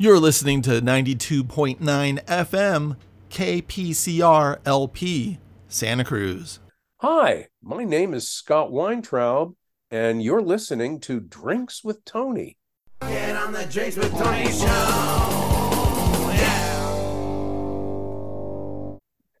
You're listening to 92.9 FM KPCR LP, Santa Cruz. Hi, my name is Scott Weintraub, and you're listening to Drinks with Tony. Get on the Drinks with Tony show. Yeah.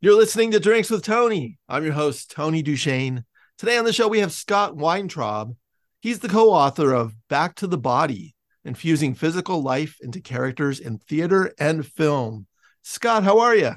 You're listening to Drinks with Tony. I'm your host, Tony Duchesne. Today on the show, we have Scott Weintraub. He's the co author of Back to the Body infusing physical life into characters in theater and film. Scott, how are you?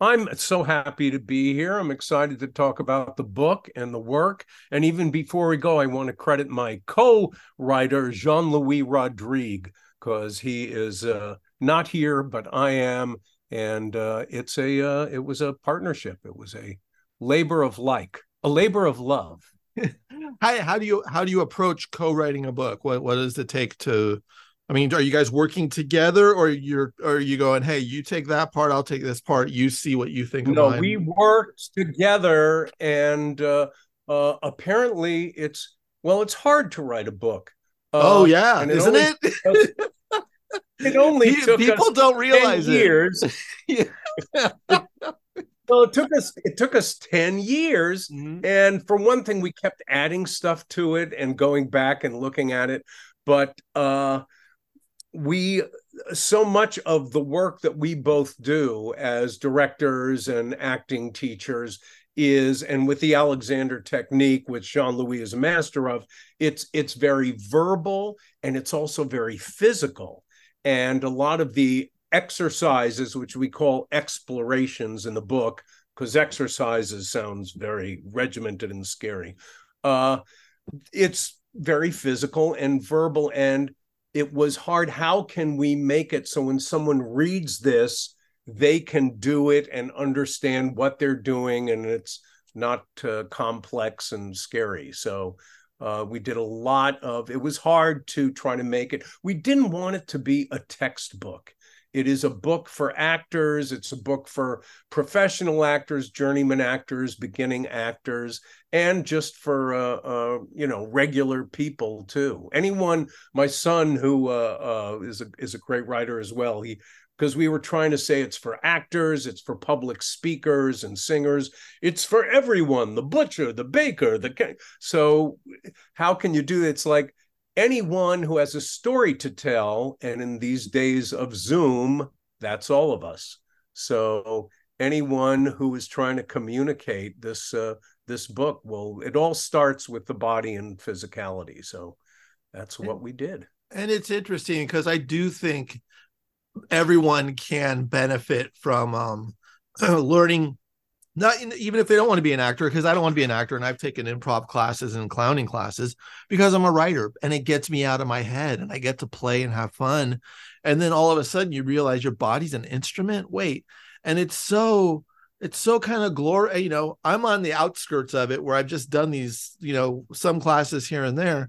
I'm so happy to be here. I'm excited to talk about the book and the work. And even before we go, I want to credit my co writer, Jean Louis Rodrigue, because he is uh, not here, but I am. And uh, it's a uh, it was a partnership. It was a labor of like, a labor of love. how, how do you how do you approach co-writing a book? What what does it take to i mean are you guys working together or you're or are you going hey you take that part i'll take this part you see what you think no we worked together and uh, uh apparently it's well it's hard to write a book. Uh, oh yeah it isn't it? it only people don't realize years yeah well it took us it took us 10 years mm-hmm. and for one thing we kept adding stuff to it and going back and looking at it but uh we so much of the work that we both do as directors and acting teachers is and with the alexander technique which jean-louis is a master of it's it's very verbal and it's also very physical and a lot of the exercises, which we call explorations in the book, because exercises sounds very regimented and scary. Uh, it's very physical and verbal, and it was hard. How can we make it so when someone reads this, they can do it and understand what they're doing, and it's not uh, complex and scary. So uh, we did a lot of. It was hard to try to make it. We didn't want it to be a textbook. It is a book for actors. It's a book for professional actors, journeyman actors, beginning actors, and just for uh, uh, you know regular people too. Anyone, my son, who uh, uh is a is a great writer as well. He because we were trying to say it's for actors, it's for public speakers and singers, it's for everyone. The butcher, the baker, the so how can you do it? It's like anyone who has a story to tell, and in these days of Zoom, that's all of us. So anyone who is trying to communicate this uh, this book, well, it all starts with the body and physicality. So that's what we did. And it's interesting because I do think everyone can benefit from um, learning not even if they don't want to be an actor because i don't want to be an actor and i've taken improv classes and clowning classes because i'm a writer and it gets me out of my head and i get to play and have fun. And then all of a sudden you realize your body's an instrument? Wait. And it's so it's so kind of glory you know i'm on the outskirts of it where i've just done these you know some classes here and there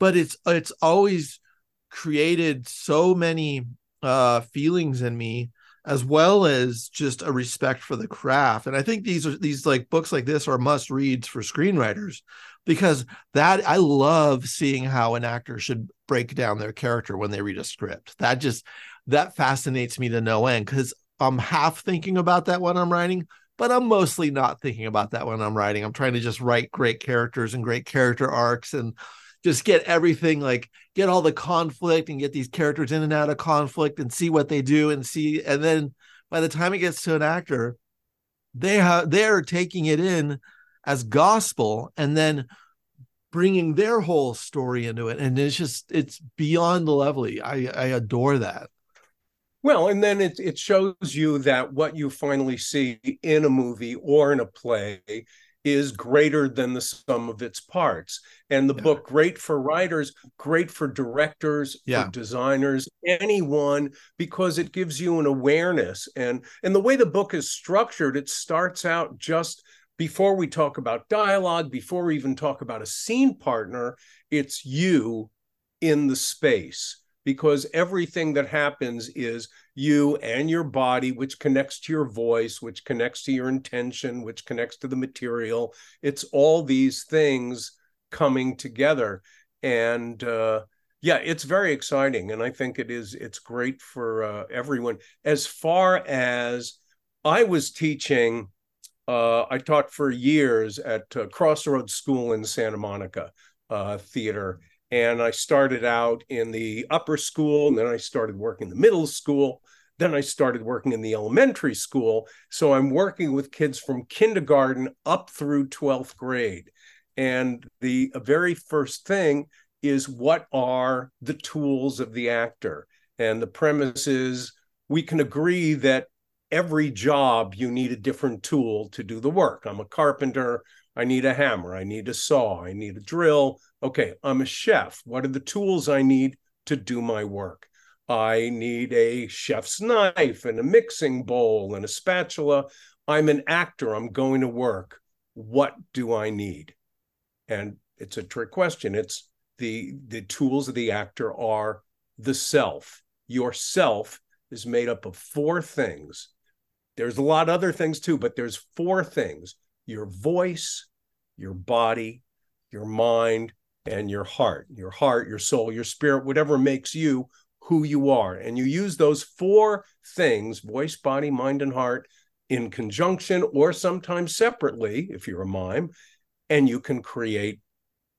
but it's it's always created so many uh feelings in me as well as just a respect for the craft. And I think these are these like books like this are must reads for screenwriters because that I love seeing how an actor should break down their character when they read a script. That just that fascinates me to no end because I'm half thinking about that when I'm writing, but I'm mostly not thinking about that when I'm writing. I'm trying to just write great characters and great character arcs and just get everything like get all the conflict and get these characters in and out of conflict and see what they do and see and then by the time it gets to an actor they have they're taking it in as gospel and then bringing their whole story into it. And it's just it's beyond the lovely i i adore that. Well and then it it shows you that what you finally see in a movie or in a play is greater than the sum of its parts. And the yeah. book, great for writers, great for directors, yeah. for designers, anyone, because it gives you an awareness. And and the way the book is structured, it starts out just before we talk about dialogue, before we even talk about a scene partner, it's you in the space because everything that happens is you and your body, which connects to your voice, which connects to your intention, which connects to the material. It's all these things coming together. And uh, yeah it's very exciting and i think it is it's great for uh, everyone as far as i was teaching uh, i taught for years at uh, crossroads school in santa monica uh, theater and i started out in the upper school and then i started working in the middle school then i started working in the elementary school so i'm working with kids from kindergarten up through 12th grade and the very first thing is what are the tools of the actor? And the premise is we can agree that every job you need a different tool to do the work. I'm a carpenter. I need a hammer. I need a saw. I need a drill. Okay, I'm a chef. What are the tools I need to do my work? I need a chef's knife and a mixing bowl and a spatula. I'm an actor. I'm going to work. What do I need? And it's a trick question. It's the the tools of the actor are the self. Yourself is made up of four things. There's a lot of other things too, but there's four things: your voice, your body, your mind, and your heart. Your heart, your soul, your spirit, whatever makes you who you are. And you use those four things voice, body, mind, and heart in conjunction or sometimes separately if you're a mime, and you can create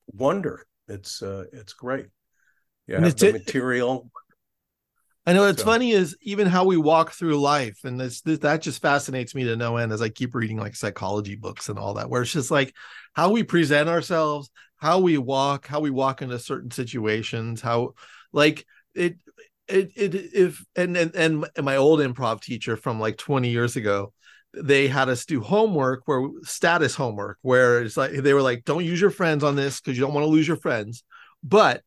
wonder it's uh, it's great. Yeah, the it, material. I know it's so. funny is even how we walk through life, and this, this that just fascinates me to no end as I keep reading like psychology books and all that, where it's just like how we present ourselves, how we walk, how we walk into certain situations, how like it it it if and and and my old improv teacher from like 20 years ago they had us do homework where status homework where it's like they were like don't use your friends on this because you don't want to lose your friends but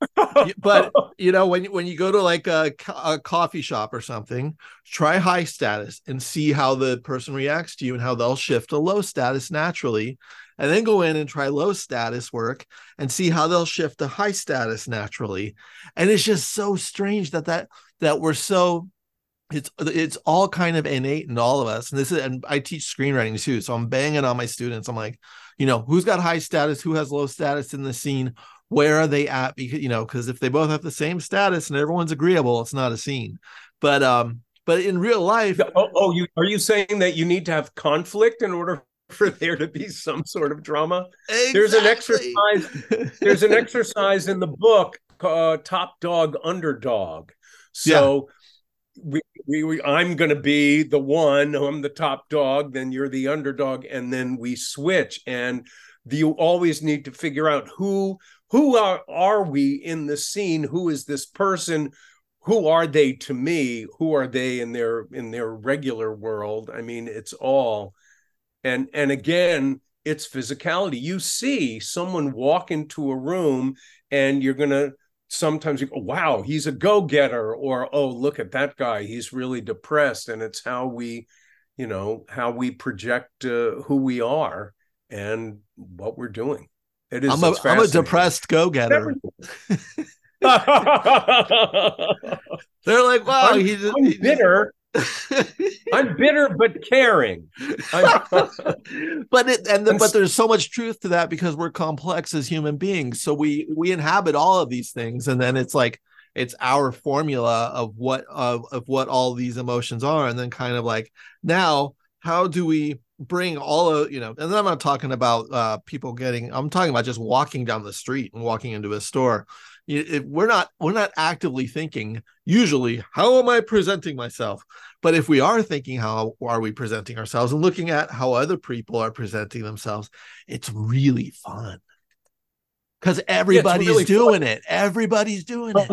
but you know when when you go to like a, a coffee shop or something try high status and see how the person reacts to you and how they'll shift to low status naturally and then go in and try low status work and see how they'll shift to high status naturally. And it's just so strange that that that we're so it's it's all kind of innate in all of us. And this is and i teach screenwriting too so i'm banging on my students. I'm like you know who's got high status? Who has low status in the scene where are they at because you know because if they both have the same status and everyone's agreeable it's not a scene but um but in real life oh, oh you are you saying that you need to have conflict in order for there to be some sort of drama exactly. there's an exercise there's an exercise in the book uh, top dog underdog so yeah we, we, we I'm going to be the one. I'm the top dog. Then you're the underdog, and then we switch. And you always need to figure out who who are are we in the scene? Who is this person? Who are they to me? Who are they in their in their regular world? I mean, it's all, and and again, it's physicality. You see someone walk into a room, and you're gonna sometimes you go, wow, he's a go getter, or oh, look at that guy, he's really depressed. And it's how we, you know, how we project uh, who we are and what we're doing. It is. I'm a, I'm a depressed go getter. They're like, wow, I'm, he's, I'm bitter. I'm bitter but caring. but it and the, but there's so much truth to that because we're complex as human beings. So we we inhabit all of these things, and then it's like it's our formula of what of of what all these emotions are, and then kind of like now how do we bring all of you know and i'm not talking about uh people getting i'm talking about just walking down the street and walking into a store. If we're not we're not actively thinking usually how am i presenting myself? But if we are thinking how are we presenting ourselves and looking at how other people are presenting themselves it's really fun. Because everybody's yeah, really doing fun. it. Everybody's doing it.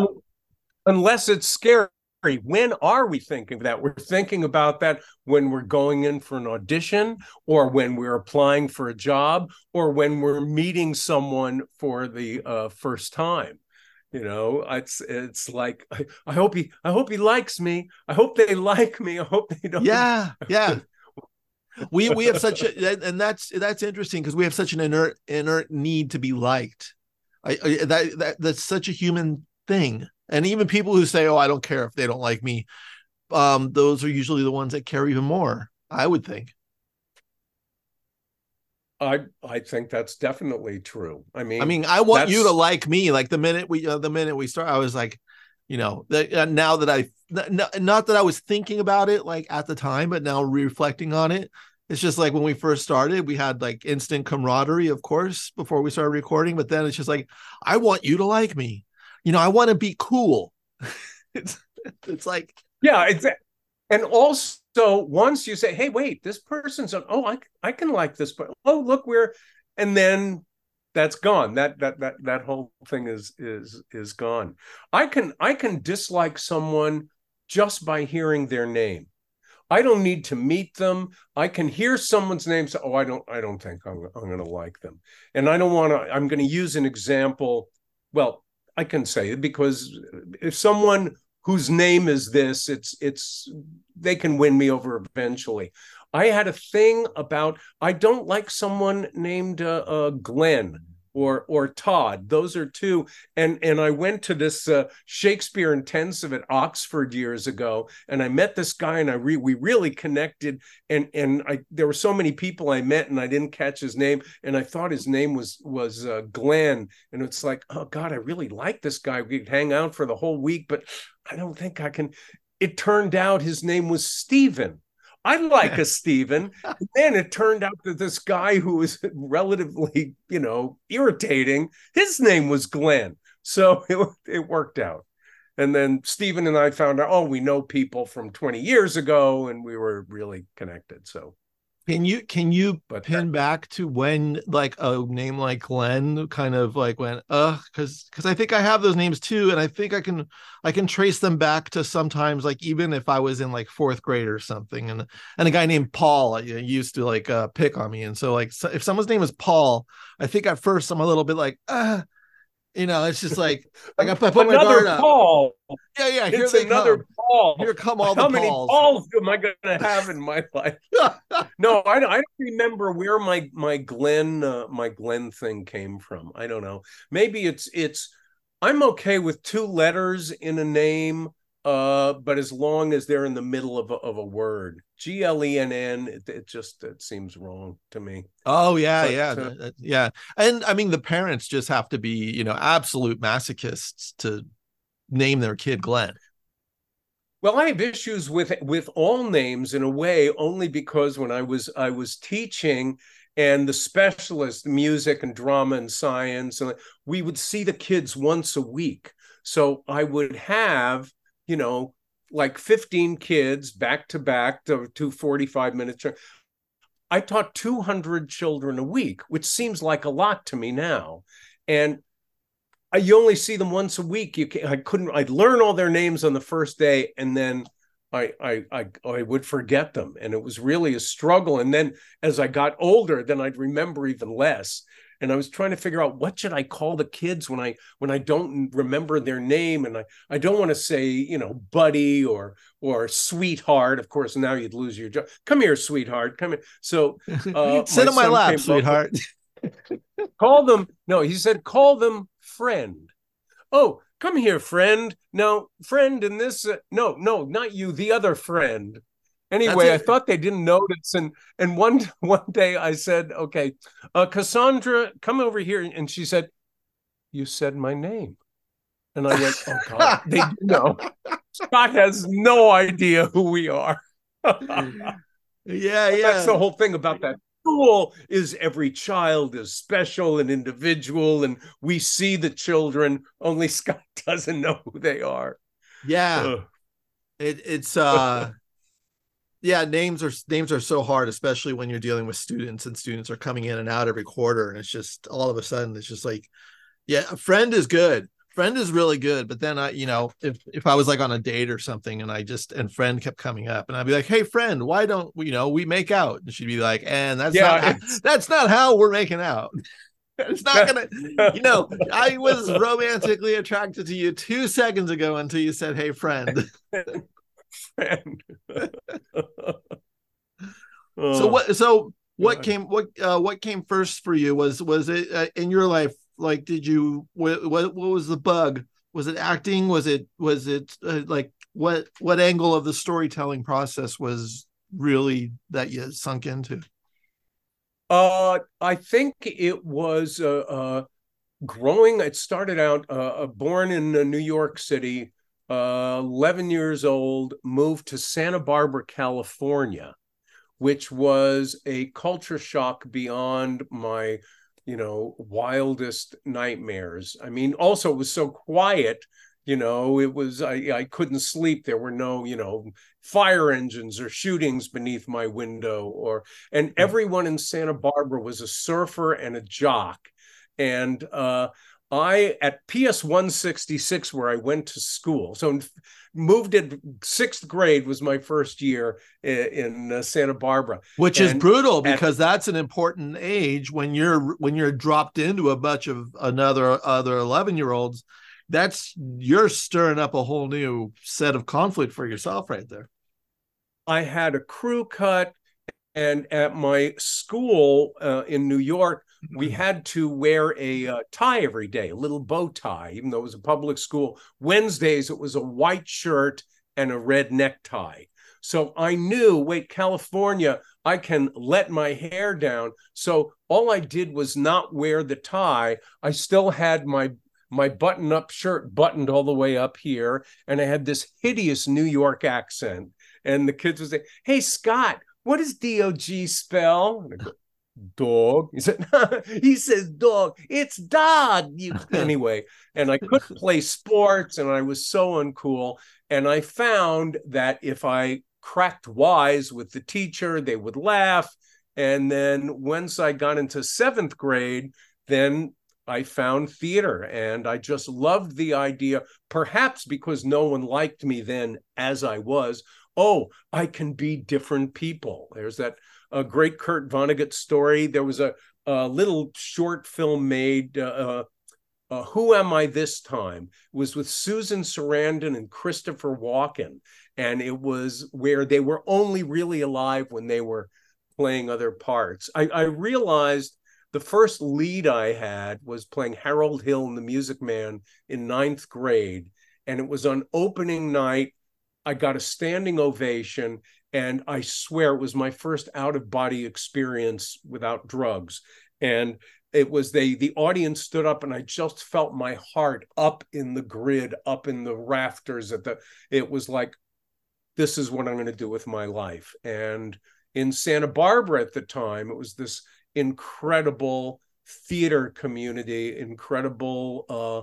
Unless it's scary when are we thinking that? We're thinking about that when we're going in for an audition or when we're applying for a job or when we're meeting someone for the uh, first time. You know it's it's like I, I, hope he i hope he likes me. I hope they like me. I hope they don't yeah yeah. We we have such a and that's that's interesting because we have such an inert inert need to be liked. I, I, that, that that's such a human thing and even people who say oh i don't care if they don't like me um those are usually the ones that care even more i would think I I think that's definitely true. I mean, I mean, I want you to like me. Like the minute we, uh, the minute we start, I was like, you know, that uh, now that I, not that I was thinking about it like at the time, but now reflecting on it, it's just like when we first started, we had like instant camaraderie, of course, before we started recording. But then it's just like, I want you to like me. You know, I want to be cool. it's, it's like, yeah, it's and also once you say, "Hey, wait, this person's on, oh, I I can like this, but oh, look, we're," and then that's gone. That that that that whole thing is is is gone. I can I can dislike someone just by hearing their name. I don't need to meet them. I can hear someone's name. So, "Oh, I don't. I don't think I'm. I'm going to like them." And I don't want to. I'm going to use an example. Well, I can say it because if someone whose name is this, it's it's they can win me over eventually. I had a thing about I don't like someone named uh, uh, Glenn or or Todd. Those are two. And and I went to this uh, Shakespeare intensive at Oxford years ago, and I met this guy, and I re- we really connected. And and I there were so many people I met, and I didn't catch his name, and I thought his name was was uh, Glenn. And it's like, oh God, I really like this guy. We'd hang out for the whole week, but I don't think I can. It turned out his name was Stephen. I like a Stephen. And then it turned out that this guy who was relatively, you know, irritating, his name was Glenn. So it, it worked out. And then Stephen and I found out, oh, we know people from 20 years ago, and we were really connected. So, can you can you but pin back to when like a name like Glenn kind of like went uh because because I think I have those names too and I think I can I can trace them back to sometimes like even if I was in like fourth grade or something and and a guy named Paul uh, used to like uh pick on me and so like so if someone's name is Paul I think at first I'm a little bit like uh you know it's just like like I put my another guard up Paul. yeah yeah here It's another come Paul. here come all How the many Pauls Pauls am I going to have in my life? no, I, I don't remember where my my Glenn uh, my Glenn thing came from. I don't know. Maybe it's it's I'm okay with two letters in a name, uh, but as long as they're in the middle of a, of a word, G L E N N, it, it just it seems wrong to me. Oh yeah, But, yeah, uh, yeah. And I mean, the parents just have to be, you know, absolute masochists to name their kid Glenn. Well, I have issues with with all names in a way, only because when I was I was teaching and the specialist music and drama and science, and we would see the kids once a week. So I would have, you know, like 15 kids back to back to, to 45 minutes. I taught 200 children a week, which seems like a lot to me now. And I, you only see them once a week. You can, I couldn't. I'd learn all their names on the first day, and then I, I I I would forget them, and it was really a struggle. And then as I got older, then I'd remember even less. And I was trying to figure out what should I call the kids when I when I don't remember their name, and I I don't want to say you know buddy or or sweetheart. Of course, now you'd lose your job. Come here, sweetheart. Come here. So uh, Sit on my lap, sweetheart. call them no he said call them friend oh come here friend no friend in this uh, no no not you the other friend anyway i thought they didn't notice and and one one day i said okay uh cassandra come over here and she said you said my name. And i went oh god they do know. Scott has no idea who we are. Yeah, yeah. that's the whole thing about that school is every child is special and individual and we see the children. Only scott doesn't know who they are. Yeah. It, it's uh yeah, names are names are so hard, especially when you're dealing with students and students are coming in and out every quarter, and it's just all of a sudden it's just like, yeah, a friend is good. Friend is really good, but then I, you know, if if I was like on a date or something and I just and friend kept coming up and I'd be like, hey friend, why don't we, you know, we make out? And she'd be like, and that's Yeah, not that's not how we're making out. it's not gonna, you know, I was romantically attracted to you two seconds ago until you said, hey friend. Friend so what so what came what uh what came first for you? Was was it uh, in your life like did you what, what what was the bug? Was it acting? Was it was it uh, like what what angle of the storytelling process was really that you sunk into? Uh, I think it was uh, uh, growing. It started out uh, uh born in uh, New York City, uh, 11 years old, moved to Santa Barbara, California, which was a culture shock beyond my, you know, wildest nightmares. I mean, also it was so quiet you know it was I, I couldn't sleep there were no you know fire engines or shootings beneath my window or and hmm. everyone in santa barbara was a surfer and a jock and uh, I at PS 166 where I went to school. So moved in sixth grade was my first year in, in uh, Santa Barbara, which and is brutal because at, that's an important age when you're when you're dropped into a bunch of another other 11 year olds that's you're stirring up a whole new set of conflict for yourself right there. I had a crew cut, and at my school uh, in New York, we mm-hmm. had to wear a uh, tie every day, a little bow tie, even though it was a public school. Wednesdays, it was a white shirt and a red necktie. So I knew, wait, California, I can let my hair down. So all I did was not wear the tie. I still had my my button up shirt buttoned all the way up here, and I had this hideous New York accent. And the kids would say, Hey, Scott, what does DOG spell? And I go, dog. He said, he says dog. It's dog. You anyway. And I couldn't play sports, and I was so uncool. And I found that if I cracked wise with the teacher, they would laugh. And then once I got into seventh grade, then I found theater and I just loved the idea, perhaps because no one liked me then as I was. Oh, I can be different people. There's that a great Kurt Vonnegut story. There was a, a little short film made, uh, uh, uh, Who Am I This Time? It was with Susan Sarandon and Christopher Walken. And it was where they were only really alive when they were playing other parts. I, I realized the first lead I had was playing Harold Hill in The Music Man in ninth grade. And it was on opening night. I got a standing ovation. And I swear it was my first out of body experience without drugs. And it was they the audience stood up and i just felt my heart up in the grid up in the rafters at the it was like this is what i'm going to do with my life and in santa barbara at the time it was this incredible theater community, incredible uh,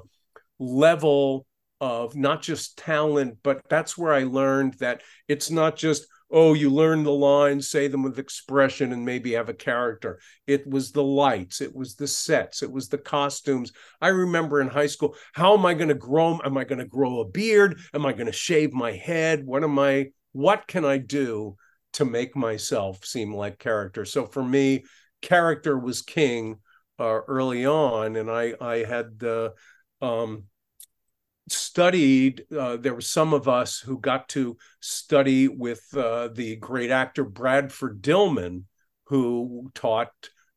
level of not just talent, but that's where I learned that it's not just, oh, you learn the lines, say them with expression, and maybe have a character. It was the lights, it was the sets, it was the costumes. I remember in high school, how am I going to grow? Am I going to grow a beard? Am I going to shave my head? What am I? What can I do to make myself seem like character? So for me, character was king uh, early on, and I I had uh, um, studied. Uh, there were some of us who got to study with uh, the great actor Bradford Dillman, who taught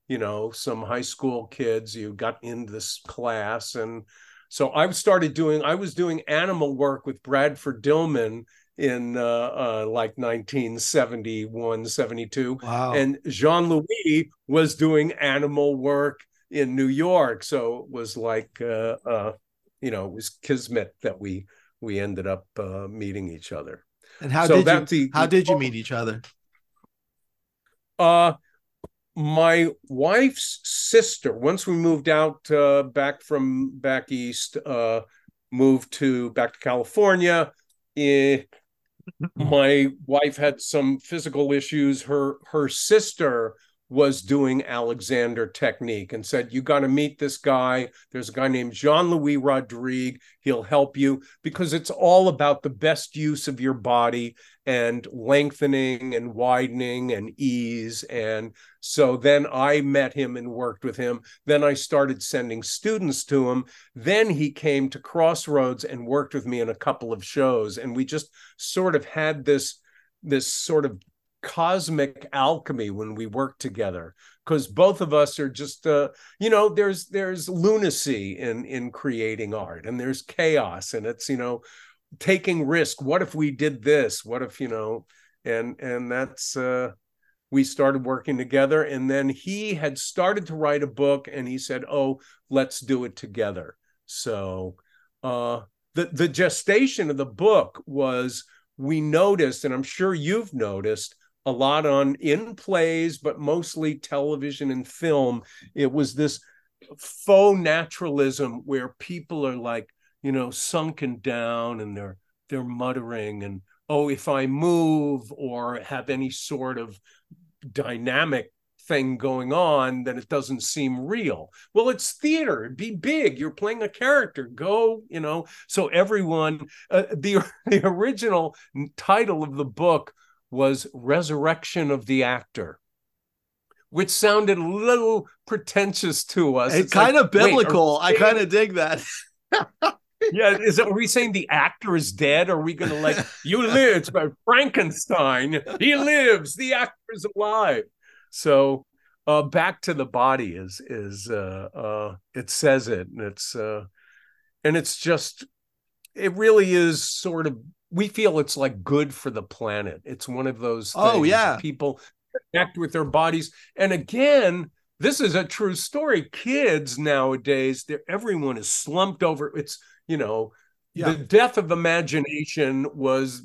you know some high school kids. You got in this class, and so I started doing. I was doing animal work with Bradford Dillman in uh, uh, like 1971, 72. Wow. And Jean Louis was doing animal work in New York. So it was like, uh, uh, you know, it was kismet that we we ended up uh, meeting each other. And how so did you the, how did you meet each other? Uh my wife's sister, once we moved out uh, back from back east, uh, moved to back to California. Eh, my wife had some physical issues. Her her sister was doing Alexander technique and said, You got to meet this guy. There's a guy named Jean Louis Rodrigue. He'll help you because it's all about the best use of your body and lengthening and widening and ease. And so then I met him and worked with him. Then I started sending students to him. Then he came to Crossroads and worked with me in a couple of shows. And we just sort of had this this sort of cosmic alchemy when we work together because both of us are just uh you know there's there's lunacy in in creating art and there's chaos and it's you know taking risk. What if we did this? What if you know and and that's uh we started working together and then he had started to write a book and he said oh let's do it together. So uh the the gestation of the book was we noticed and i'm sure you've noticed a lot on in plays but mostly television and film. It was this faux naturalism where people are like you know sunken down and they're they're muttering and oh if i move or have any sort of dynamic thing going on then it doesn't seem real. Well it's theater. Be big. You're playing a character. Go you know. So everyone uh, the the original title of the book was resurrection of the actor which sounded a little pretentious to us it's, it's kind like, of biblical i kind of dig that yeah, is it, are we saying the actor is dead? Or are we going to like you live? It's about Frankenstein. He lives. The actor is alive. So uh, back to the body is is uh, uh, it says it, and it's uh, and it's just it really is sort of we feel it's like good for the planet. It's one of those. oh yeah, people connect with their bodies, and again this is a true story. Kids nowadays, they're, everyone is slumped over. It's you know, yeah. the death of imagination was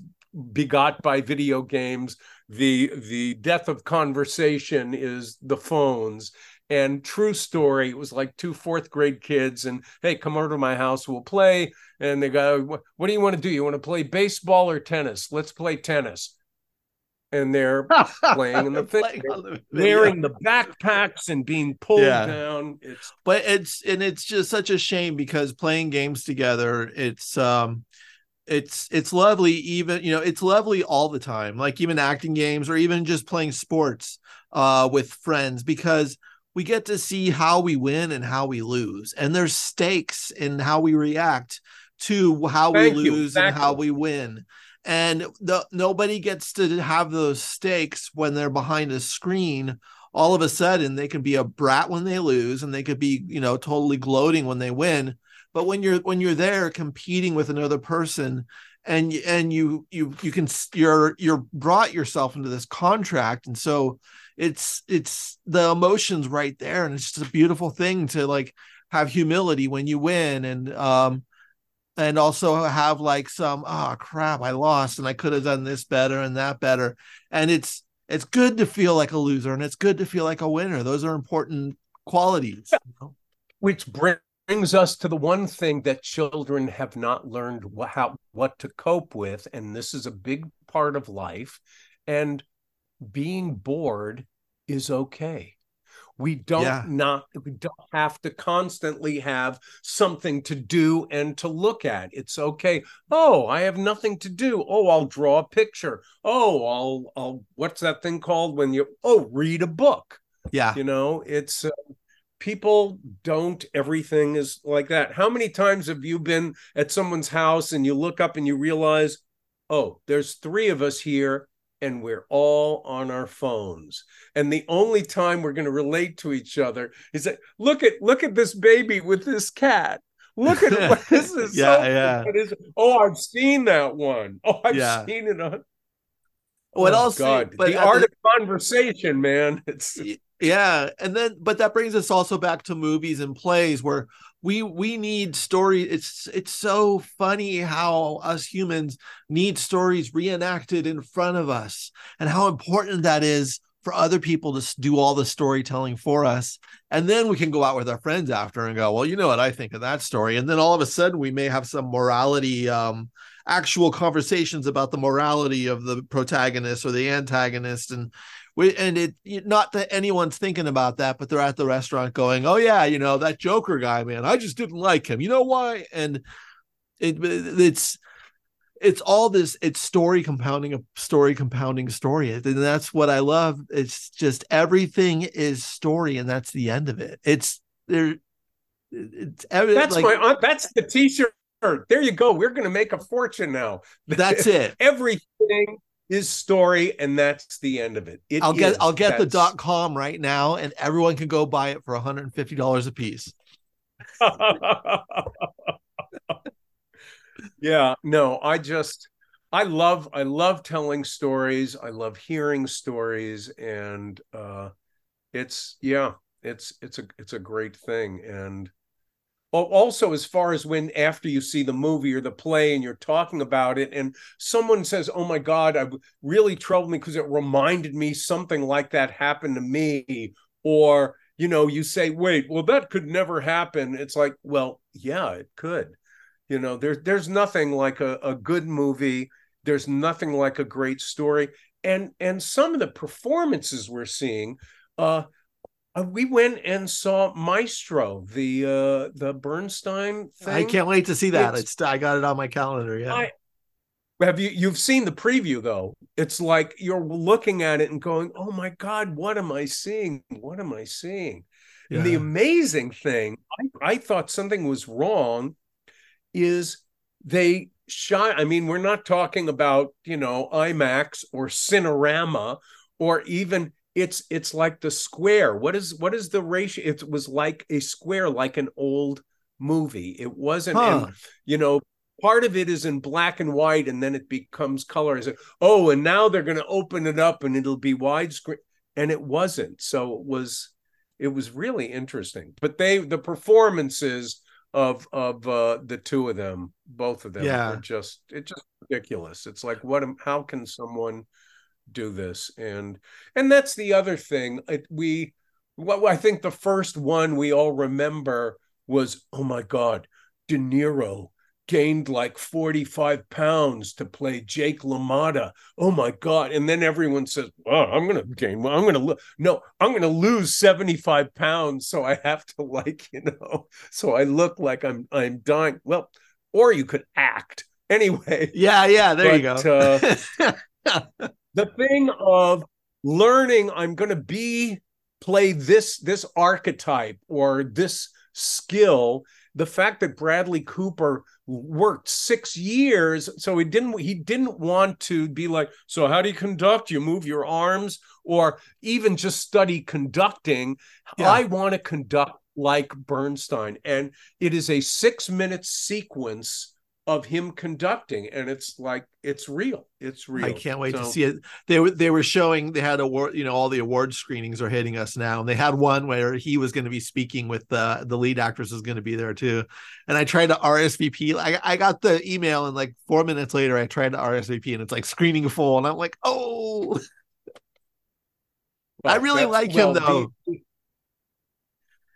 begot by video games. The the death of conversation is the phones. And true story, it was like two fourth grade kids, and hey, come over to my house, we'll play. And they go, what do you want to do? You want to play baseball or tennis? Let's play tennis and they're playing in the thing, the wearing the backpacks and being pulled yeah. down. It's but it's and it's just such a shame because playing games together, it's um it's it's lovely even you know it's lovely all the time like even acting games or even just playing sports uh with friends because we get to see how we win and how we lose and there's stakes in how we react to how Thank we lose exactly. and how we win and the nobody gets to have those stakes when they're behind a screen all of a sudden they can be a brat when they lose and they could be you know totally gloating when they win but when you're when you're there competing with another person and and you you you can you're you're brought yourself into this contract. And so it's it's the emotions right there. And it's just a beautiful thing to like have humility when you win. And um and also have like some oh crap i lost and i could have done this better and that better. And it's it's good to feel like a loser and it's good to feel like a winner. Those are important qualities you know? which brings us to the one thing that children have not learned how what to cope with and this is a big part of life and being bored is okay we don't yeah. not we don't have to constantly have something to do and to look at. It's okay. Oh, I have nothing to do. Oh, I'll draw a picture. Oh, I'll I'll what's that thing called when you oh, read a book. Yeah. You know, it's uh, people don't everything is like that. How many times have you been at someone's house and you look up and you realize, "Oh, there's 3 of us here and we're all on our phones. And the only time we're going to relate to each other is that look at look at this baby with this cat. Look at what this is yeah so, yeah. is, oh i've seen that one. Oh i've yeah. seen it on what oh, else god. but the art the, of conversation man. It's yeah and then but that brings us also back to movies and plays where we we need story it's it's so funny how us humans need stories reenacted in front of us and how important that is for other people to do all the storytelling for us. And then we can go out with our friends after and go well you know what i think of that story. And then all of a sudden we may have some morality um actual conversations about the morality of the protagonist or the antagonist and we and it not that anyone's thinking about that, but they're at the restaurant going, "Oh yeah, you know that Joker guy, man. I just didn't like him. You know why?" And it uh, it's it's all this it's story compounding a story compounding story and that's what i love it's just everything is story and that's the end of it it's there it's that's like, my uh, that's the t-shirt there you go we're gonna make a fortune now that's it everything his story, and that's the end of it. it I'll get I'll get the dot com right now, and everyone can go buy it for 150 dollars a piece. yeah, no, I just I love I love telling stories. I love hearing stories, and uh, it's yeah, it's it's a it's a great thing. And also, as far as when after you see the movie or the play and you're talking about it, and someone says, "Oh my God, I really troubled me because it reminded me something like that happened to me," or you know, you say, "Wait, well, that could never happen." It's like, well, yeah, it could. You know, there's there's nothing like a, a good movie. There's nothing like a great story, and and some of the performances we're seeing. Uh, uh, we went and saw Maestro, the uh the Bernstein thing. I can't wait to see that. It's, it's I got it on my calendar. Yeah. I, have you you've seen the preview though? It's like you're looking at it and going, "Oh my god, what am I seeing? What am I seeing?" Yeah. And the amazing thing, I, I thought something was wrong, is they shot. I mean, we're not talking about you know IMAX or Cinerama or even it's it's like the square. What is what is the ratio? It was like a square like an old movie. It wasn't huh. in, you know part of it is in black and white and then it becomes color. As it. oh and now they're going to open it up and it'll be widescreen and it wasn't. So it was it was really interesting. But they the performances of of uh the two of them both of them yeah. just it's just ridiculous. It's like what how can someone do this. And and that's the other thing. It, we what i think the first one we all remember was oh my god de niro gained like 45 pounds to play jake lamotta. Oh my god. And then everyone says well i'm gonna gain well, i'm gonna lo-. no i'm gonna lose 75 pounds so i have to like you know so i look like i'm i'm dying. Well or you could act. Anyway. Yeah yeah there but, you go. uh, the thing of learning i'm going to be play this this archetype or this skill. The fact that bradley cooper worked six years so he didn't he didn't want to be like so how do you conduct? You move your arms or even just study conducting. Yeah. i want to conduct like bernstein and it is a six minute sequence of him conducting and it's like it's real it's real. i can't wait so, to see it. They were they were showing they had award you know all the award screenings are hitting us now and they had one where he was going to be speaking with the the lead actress is going to be there too. And i tried to rsvp I, I got the email and like four minutes later i tried to rsvp and it's like screening full and i'm like oh. I really like well, him though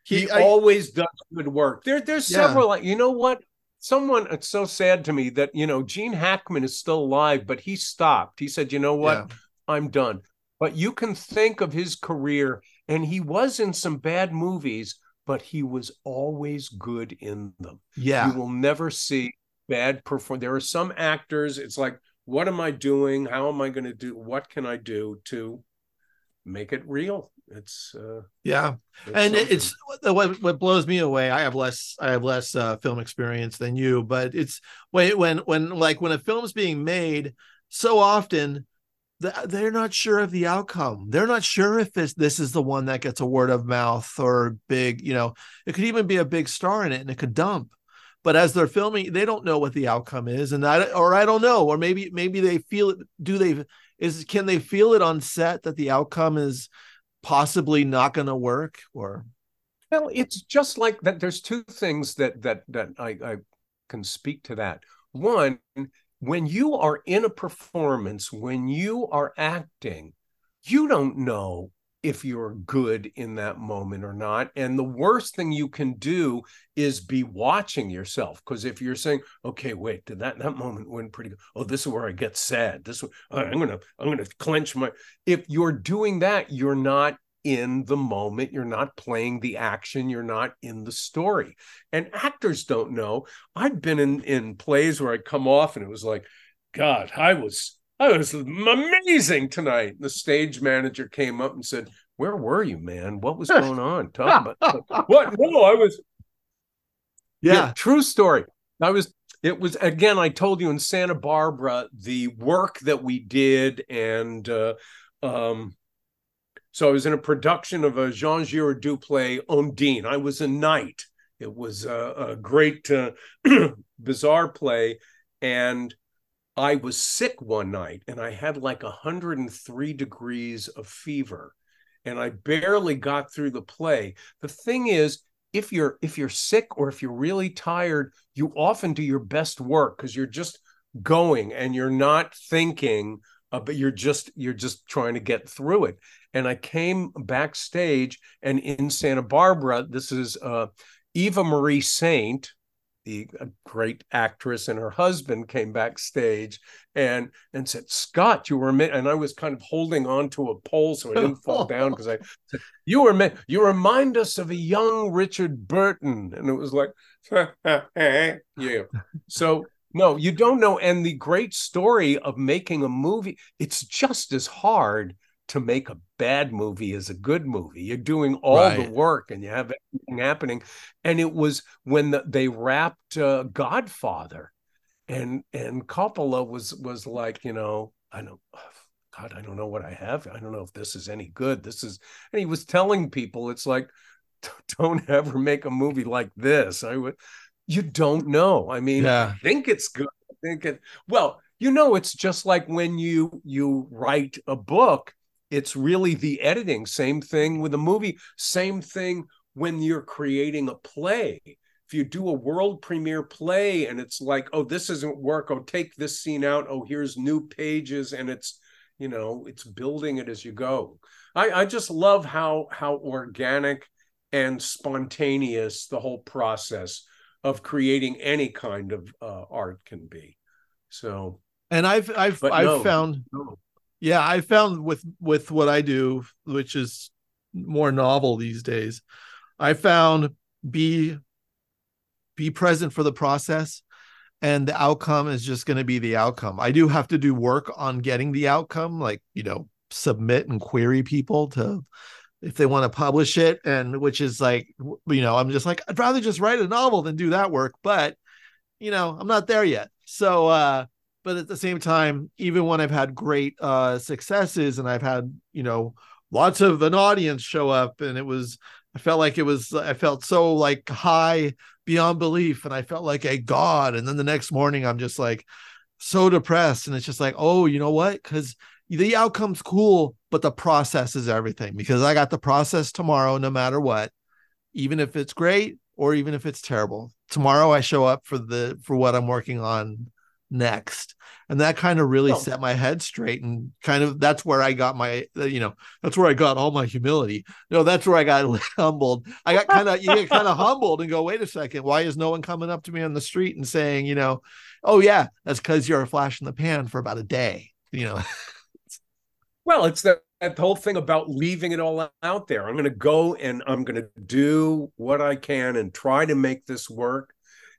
he, he I, always does good work. There there's yeah. several like you know what someone it's so sad to me that you know gene hackman is still alive but he stopped. He said you know what? Yeah. i'm done. But you can think of his career and he was in some bad movies but he was always good in them. Yeah. You will never see bad perform there are some actors it's like what am i doing? How am i going to do what can i do to make it real it's uh yeah it's and something. it's what what blows me away i have less i have less uh film experience than you but it's when when when like when a film's being made so often that they're not sure of the outcome. They're not sure if this this is the one that gets a word of mouth or big, you know, it could even be a big star in it and it could dump. But as they're filming, they don't know what the outcome is, and I or I don't know, or maybe maybe they feel it. Do they is can they feel it on set that the outcome is possibly not going to work or? Well it's just like that there's two things that that that I, I can speak to that. One when you are in a performance when you are acting you don't know if you're good in that moment or not. And the worst thing you can do is be watching yourself. Because if you're saying, okay, wait, did that that moment went pretty good? Oh, this is where I get sad. This I'm gonna I'm gonna clench my if you're doing that, you're not in the moment. You're not playing the action. You're not in the story. And actors don't know. I've been in in plays where I come off and it was like, God, I was I was amazing tonight. The stage manager came up and said, Where were you, man? What was going on? Talk about what? No, I was. Yeah. yeah, true story. I was, it was, again, I told you in Santa Barbara, the work that we did. And uh, um, so I was in a production of a Jean Giraudoux play, Ondine. I was a knight. It was a, a great, uh, bizarre play. And I was sick one night and I had like 103 degrees of fever and I barely got through the play. The thing is, if you're if you're sick or if you're really tired, you often do your best work because you're just going and you're not thinking, uh, but you're just you're just trying to get through it. And I came backstage and in Santa Barbara, this is uh, Eva Marie Saint, the great actress and her husband came backstage and and said scott you were and i was kind of holding on to a pole so i didn't fall down because i said you were you remind us of a young richard burton. And it was like yeah. So no you don't know. And the great story of making a movie it's just as hard to make a bad movie is a good movie. You're doing all right. the work and you have everything happening. And it was when the, they wrapped uh, Godfather, and and Coppola was was like, you know, I know, God, I don't know what I have. I don't know if this is any good. This is, and he was telling people, it's like, don't ever make a movie like this. I would, you don't know. I mean, yeah. I think it's good. I think it. Well, you know, it's just like when you you write a book it's really the editing. Same thing with a movie. Same thing when you're creating a play. If you do a world premiere play and it's like oh this doesn't work. Oh take this scene out. Oh here's new pages and it's you know it's building it as you go. I i just love how how organic and spontaneous the whole process of creating any kind of uh, art can be. So and i've i've i've no, found no yeah i found with with what i do which is more novel these days i found be be present for the process and the outcome is just going to be the outcome. I do have to do work on getting the outcome like you know submit and query people to if they want to publish it and which is like you know i'm just like i'd rather just write a novel than do that work but you know i'm not there yet. So uh but at the same time even when i've had great uh successes and i've had you know lots of an audience show up and it was i felt like it was i felt so like high beyond belief and i felt like a god. And then the next morning i'm just like so depressed and it's just like oh you know what? Because the outcome's cool but the process is everything because i got the process tomorrow no matter what even if it's great or even if it's terrible. Tomorrow i show up for the for what i'm working on next and that kind of really oh. set my head straight and kind of that's where i got my uh, you know that's where i got all my humility. No that's where i got humbled. I got kind of you get kind of humbled and go wait a second why is no one coming up to me on the street and saying you know oh yeah that's because you're a flash in the pan for about a day you know? Well it's that that whole thing about leaving it all out there. I'm going to go and i'm going to do what i can and try to make this work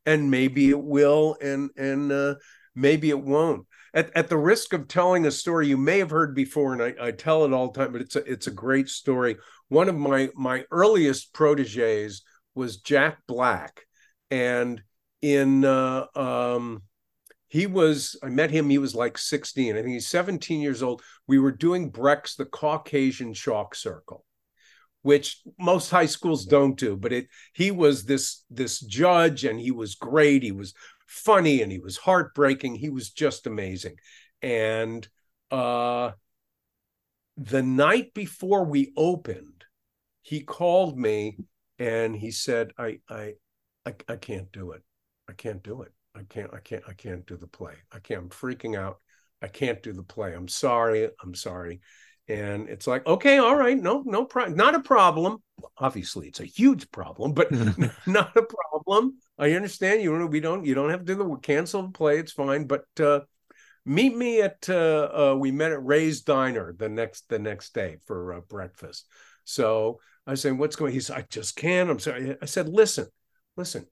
and maybe it will and and uh, maybe it won't. At, at the risk of telling a story you may have heard before, and I, I tell it all the time, but it's a, it's a great story. One of my my earliest proteges was Jack Black, and in uh, um, he was I met him. He was like sixteen. I think he's seventeen years old. We were doing Brecht's The Caucasian Chalk Circle, which most high schools don't do but it he was this this judge and he was great he was funny and he was heartbreaking. He was just amazing. And uh, the night before we opened, he called me and he said, I, I, I, I can't do it. I can't do it. I can't, I can't, I can't do the play. I can't, I'm freaking out. I can't do the play. I'm sorry. I'm sorry. And it's like, okay, all right, no, no problem, not a problem. Obviously, it's a huge problem, but not a problem. I understand you. We don't, you don't have to do the cancel the play. It's fine, but uh, meet me at. Uh, uh, we met at Ray's Diner the next the next day for uh, breakfast. So I said, "What's going?" He said, "I just can't." I'm sorry. I said, "Listen, listen.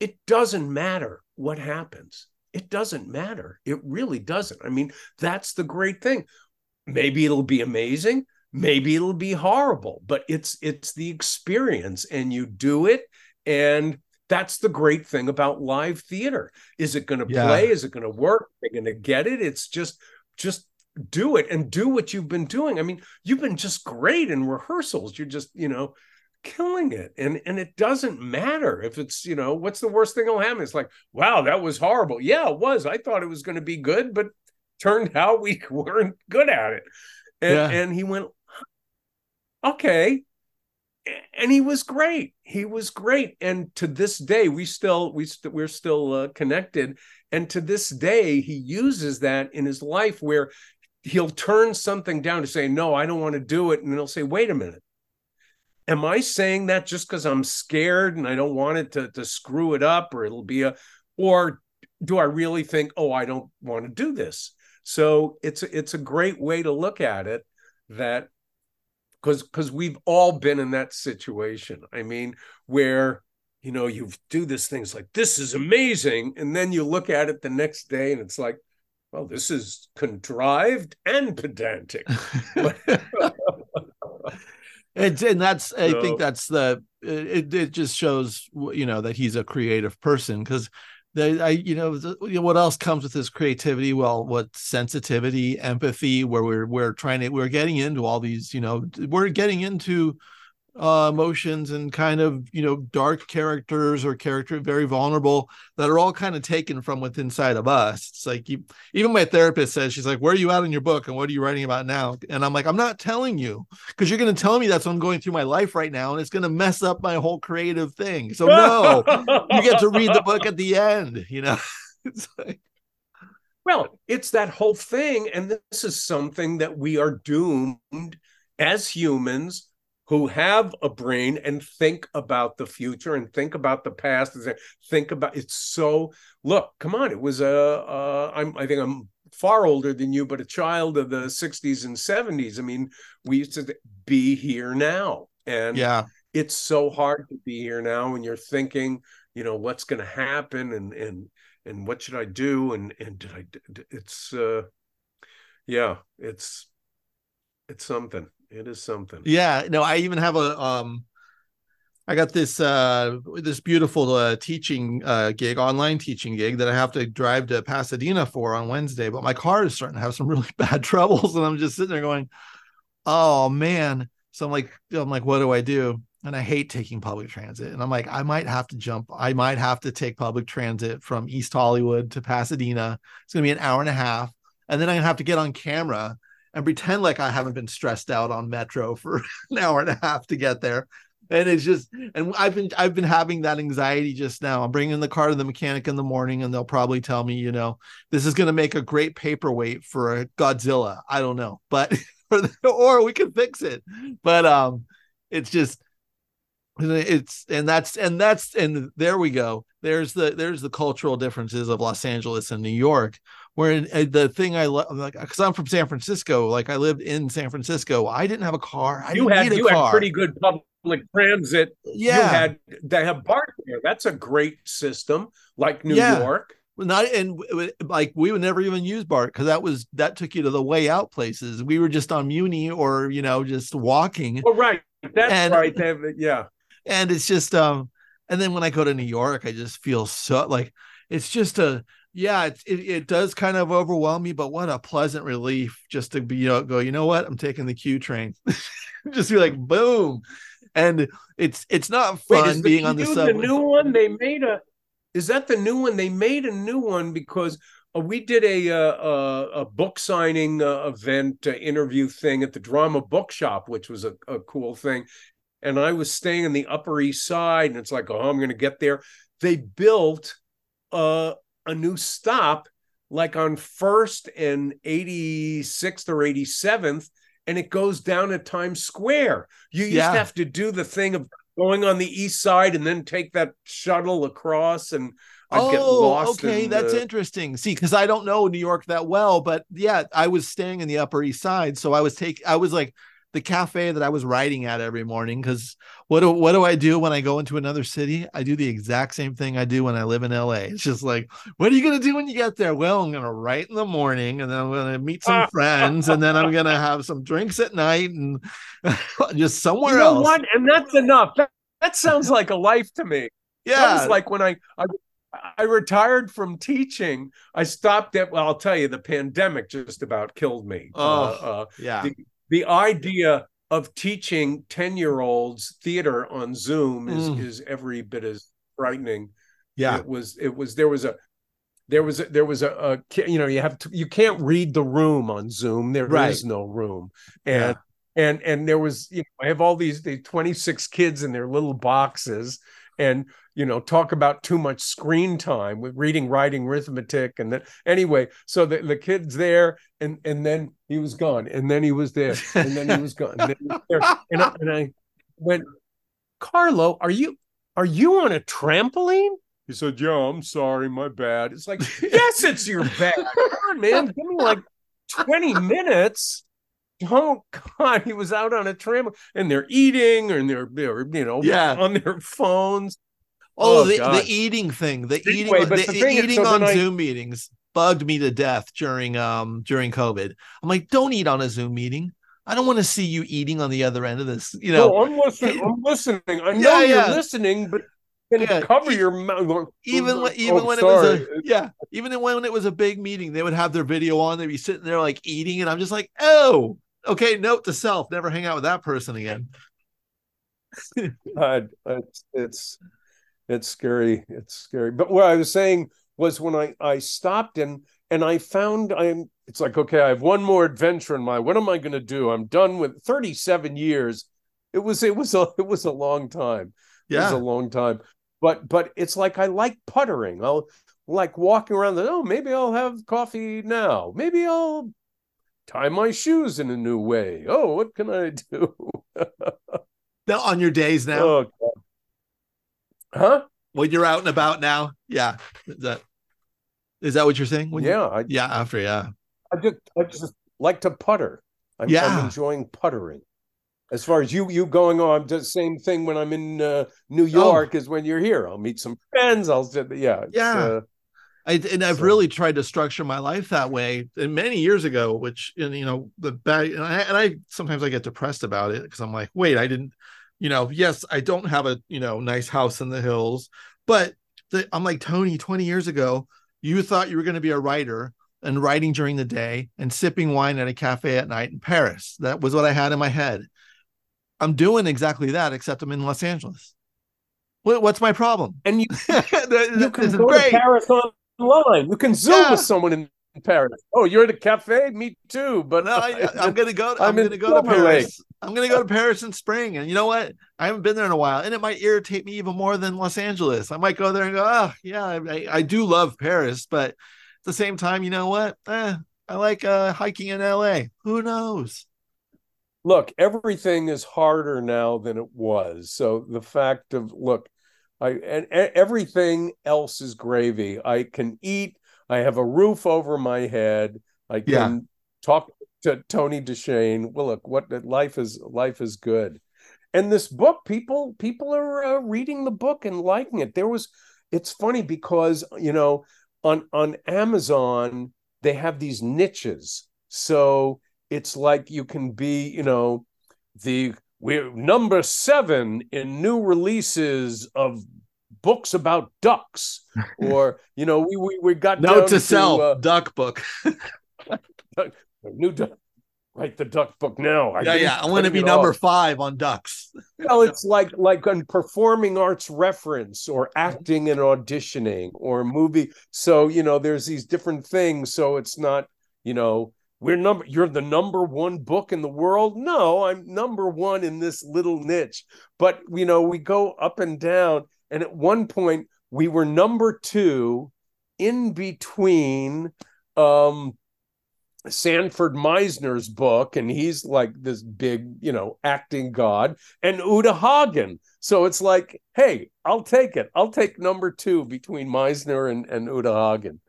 It doesn't matter what happens. It doesn't matter. It really doesn't. I mean, that's the great thing maybe it'll be amazing maybe it'll be horrible but it's it's the experience and you do it and that's the great thing about live theater. Is it going to yeah. play? Is it going to work? Are they going to get it? It's just just do it and do what you've been doing. I mean you've been just great in rehearsals. You're just you know killing it. And and it doesn't matter if it's you know what's the worst thing that'll happen? It's like wow that was horrible. Yeah it was. I thought it was going to be good but turned out we weren't good at it. And Yeah. and he went okay and he was great. He was great. And to this day we still we st- we're still uh, connected. And to this day he uses that in his life where he'll turn something down to say no i don't want to do it. And he'll say wait a minute. Am i saying that just because i'm scared and i don't want it to, to screw it up or it'll be a or do i really think oh i don't want to do this? So it's it's a great way to look at it that because because we've all been in that situation. I mean where you know you do this things like this is amazing and then you look at it the next day and it's like well this is contrived and pedantic. It's and that's I So- think that's the it it just shows you know that he's a creative person because I you know, the, you know what else comes with this creativity? Well what sensitivity empathy where we're we're trying to we're getting into all these you know we're getting into uh emotions and kind of you know dark characters or character very vulnerable that are all kind of taken from within inside of us. It's like you, even my therapist says she's like where are you at in your book and what are you writing about now? And i'm like i'm not telling you because you're going to tell me that's what i'm going through my life right now and it's going to mess up my whole creative thing so no you get to read the book at the end you know? It's like Well, it's that whole thing. And this is something that we are doomed as humans who have a brain and think about the future and think about the past and think about it's so look come on it was a uh, I'm, i think i'm far older than you but a child of the 60s and 70s i mean we used to be here now. And yeah. it's so hard to be here now when you're thinking you know what's going to happen and and and what should i do? And and did i it's uh yeah it's it's something it is something. Yeah no i even have a um i got this uh this beautiful uh teaching uh gig online teaching gig that i have to drive to pasadena for on wednesday but my car is starting to have some really bad troubles and i'm just sitting there going oh man. So i'm like i'm like what do i do? And i hate taking public transit and i'm like i might have to jump i might have to take public transit from east hollywood to pasadena. It's going to be an hour and a half and then i'm going to have to get on camera and pretend like I haven't been stressed out on metro for an hour and a half to get there. And it's just, and I've been, I've been having that anxiety just now. I'm bringing the car to the mechanic in the morning, and they'll probably tell me, you know, this is going to make a great paperweight for a Godzilla. I don't know, but or we can fix it. But um, it's just, it's and that's and that's and there we go. There's the there's the cultural differences of Los Angeles and New York where the thing I love, like, because I'm from San Francisco, like I lived in San Francisco, I didn't have a car. I you didn't had need a you car. had pretty good public transit yeah. you had they have BART there that's a great system like new Yeah. york not and like we would never even use BART because that was that took you to the way out places. We were just on Muni or you know just walking, oh right that's And- right yeah and it's just um. And then when I go to New York, I just feel so like it's just a yeah. It it, it does kind of overwhelm me, but what a pleasant relief just to be you know, go. You know what? I'm taking the Q train. just be like boom, and it's it's not Wait, fun is being on the new- subway. The new one they made a. Is that the new one? They made a new one because uh, we did a uh, a, a book signing uh, event uh, interview thing at the Drama Bookshop, which was a, a cool thing. And I was staying in the Upper East Side, and it's like, oh, I'm going to get there. They built uh, a new stop, like on First and 86th or 87th, and it goes down at Times Square. You used Yeah. to have to do the thing of going on the east side and then take that shuttle across and I'd get oh, lost. okay, in that's the- interesting. See, because I don't know New York that well, but yeah, I was staying in the Upper East Side, so I was take I was like the cafe that I was writing at every morning. Because what do what do I do when I go into another city? I do the exact same thing I do when I live in LA. It's just like, what are you gonna do when you get there? Well, I'm gonna write in the morning, and then I'm gonna meet some friends, and then I'm gonna have some drinks at night, and just somewhere You know else. what? And that's enough. That, that sounds like a life to me. Yeah, was like when I, I I retired from teaching. I stopped at. Well, I'll tell you, the pandemic just about killed me. Oh. Uh, uh, yeah, the, the idea of teaching 10 year olds theater on zoom is Mm. is every bit as frightening Yeah. it was it was there was a there was a, there was a, a you know you have to you can't read the room on zoom There is Right. no room and and and there was you know i have all these the 26 kids in their little boxes and you know talk about too much screen time with reading writing arithmetic and then anyway so the, the kids there and and then he was gone and then he was there and then he was gone and, then he was there. and, I, and I went carlo are you are you on a trampoline he said yeah i'm sorry my bad it's like yes it's your bad come on man give me like 20 minutes Oh God, he was out on a tram and they're eating and they're they're you know Yeah. on their phones. Oh, Oh, the, the eating thing, the Anyway, eating, but the, the thing eating so on I- Zoom meetings bugged me to death during um during COVID. I'm like, don't eat on a Zoom meeting. I don't want to see you eating on the other end of this. You know, No, I'm listening. I'm listening. I Yeah, know you're yeah. listening, but can Yeah. you cover your mouth? even when, even Oh, when sorry. it was a yeah, even when it was a big meeting, they would have their video on. They'd be sitting there like eating, and I'm just like, oh, okay. Note to self: never hang out with that person again. God, it's it's it's scary. It's scary. But what I was saying was when I I stopped and and I found I'm. It's like okay, I have one more adventure in my. What am I going to do? I'm done with 37 years. It was it was a it was a long time. It was Yeah, a long time. But but it's like I like puttering. I'll like walking around the oh maybe I'll have coffee now. Maybe I'll tie my shoes in a new way. Oh, what can I do? Now, on your days now Oh, God. Huh? when you're out and about now. Yeah, is that is that what you're saying? When you- Yeah, I, yeah. After yeah, I just I just like to putter. I'm, Yeah. I'm enjoying puttering. As far as you you going on, the same thing when I'm in uh, New York as when you're here. I'll meet some friends. I'll sit. Yeah, Yeah. uh, I, and I've So- really tried to structure my life that way and many years ago, which, and, you know, the back, and I, and I sometimes I get depressed about it because I'm like, wait, I didn't, you know, yes, I don't have a, you know, nice house in the hills, but the, I'm like, Tony, 20 years ago, you thought you were going to be a writer and writing during the day and sipping wine at a cafe at night in Paris. That was what I had in my head. I'm doing exactly that, except I'm in Los Angeles. What, what's my problem? and you you can go to Paris online. You can Zoom Yeah. with someone in Paris. Oh, you're at a cafe? Me too. But No, I, I'm gonna go. I'm, I'm gonna go to Silver Lake. Paris. I'm gonna go to Paris in spring, and you know what? I haven't been there in a while, and it might irritate me even more than Los Angeles. I might go there and go, oh yeah, I, I do love Paris, but at the same time, you know what? Eh, I like uh, hiking in LA. Who knows? look, everything is harder now than it was. So the fact of look, I and e- everything else is gravy. I can eat. I have a roof over my head. I can Yeah. talk to Tony DeShane. Well, look, what life is. Life is good. And this book, people people are uh, reading the book and liking it. There was. It's funny because you know on on Amazon they have these niches. So it's like you can be, you know, the we're number seven in new releases of books about ducks, or you know, we we, we got down Note to self: uh, duck book. new duck. Write the duck book now. I yeah, yeah. I want to be number off. five on ducks. Well, it's like like on performing arts reference or acting and auditioning or movie. So you know, there's these different things. So it's not you know we're number you're the number one book in the world. No, I'm number one in this little niche. But you know, we go up and down, and at one point we were number two in between. Um, Sanford Meisner's book, and he's like this big, you know, acting god, and Uta Hagen. So it's like, hey, I'll take it. I'll take number two between Meisner and, and Uta Hagen.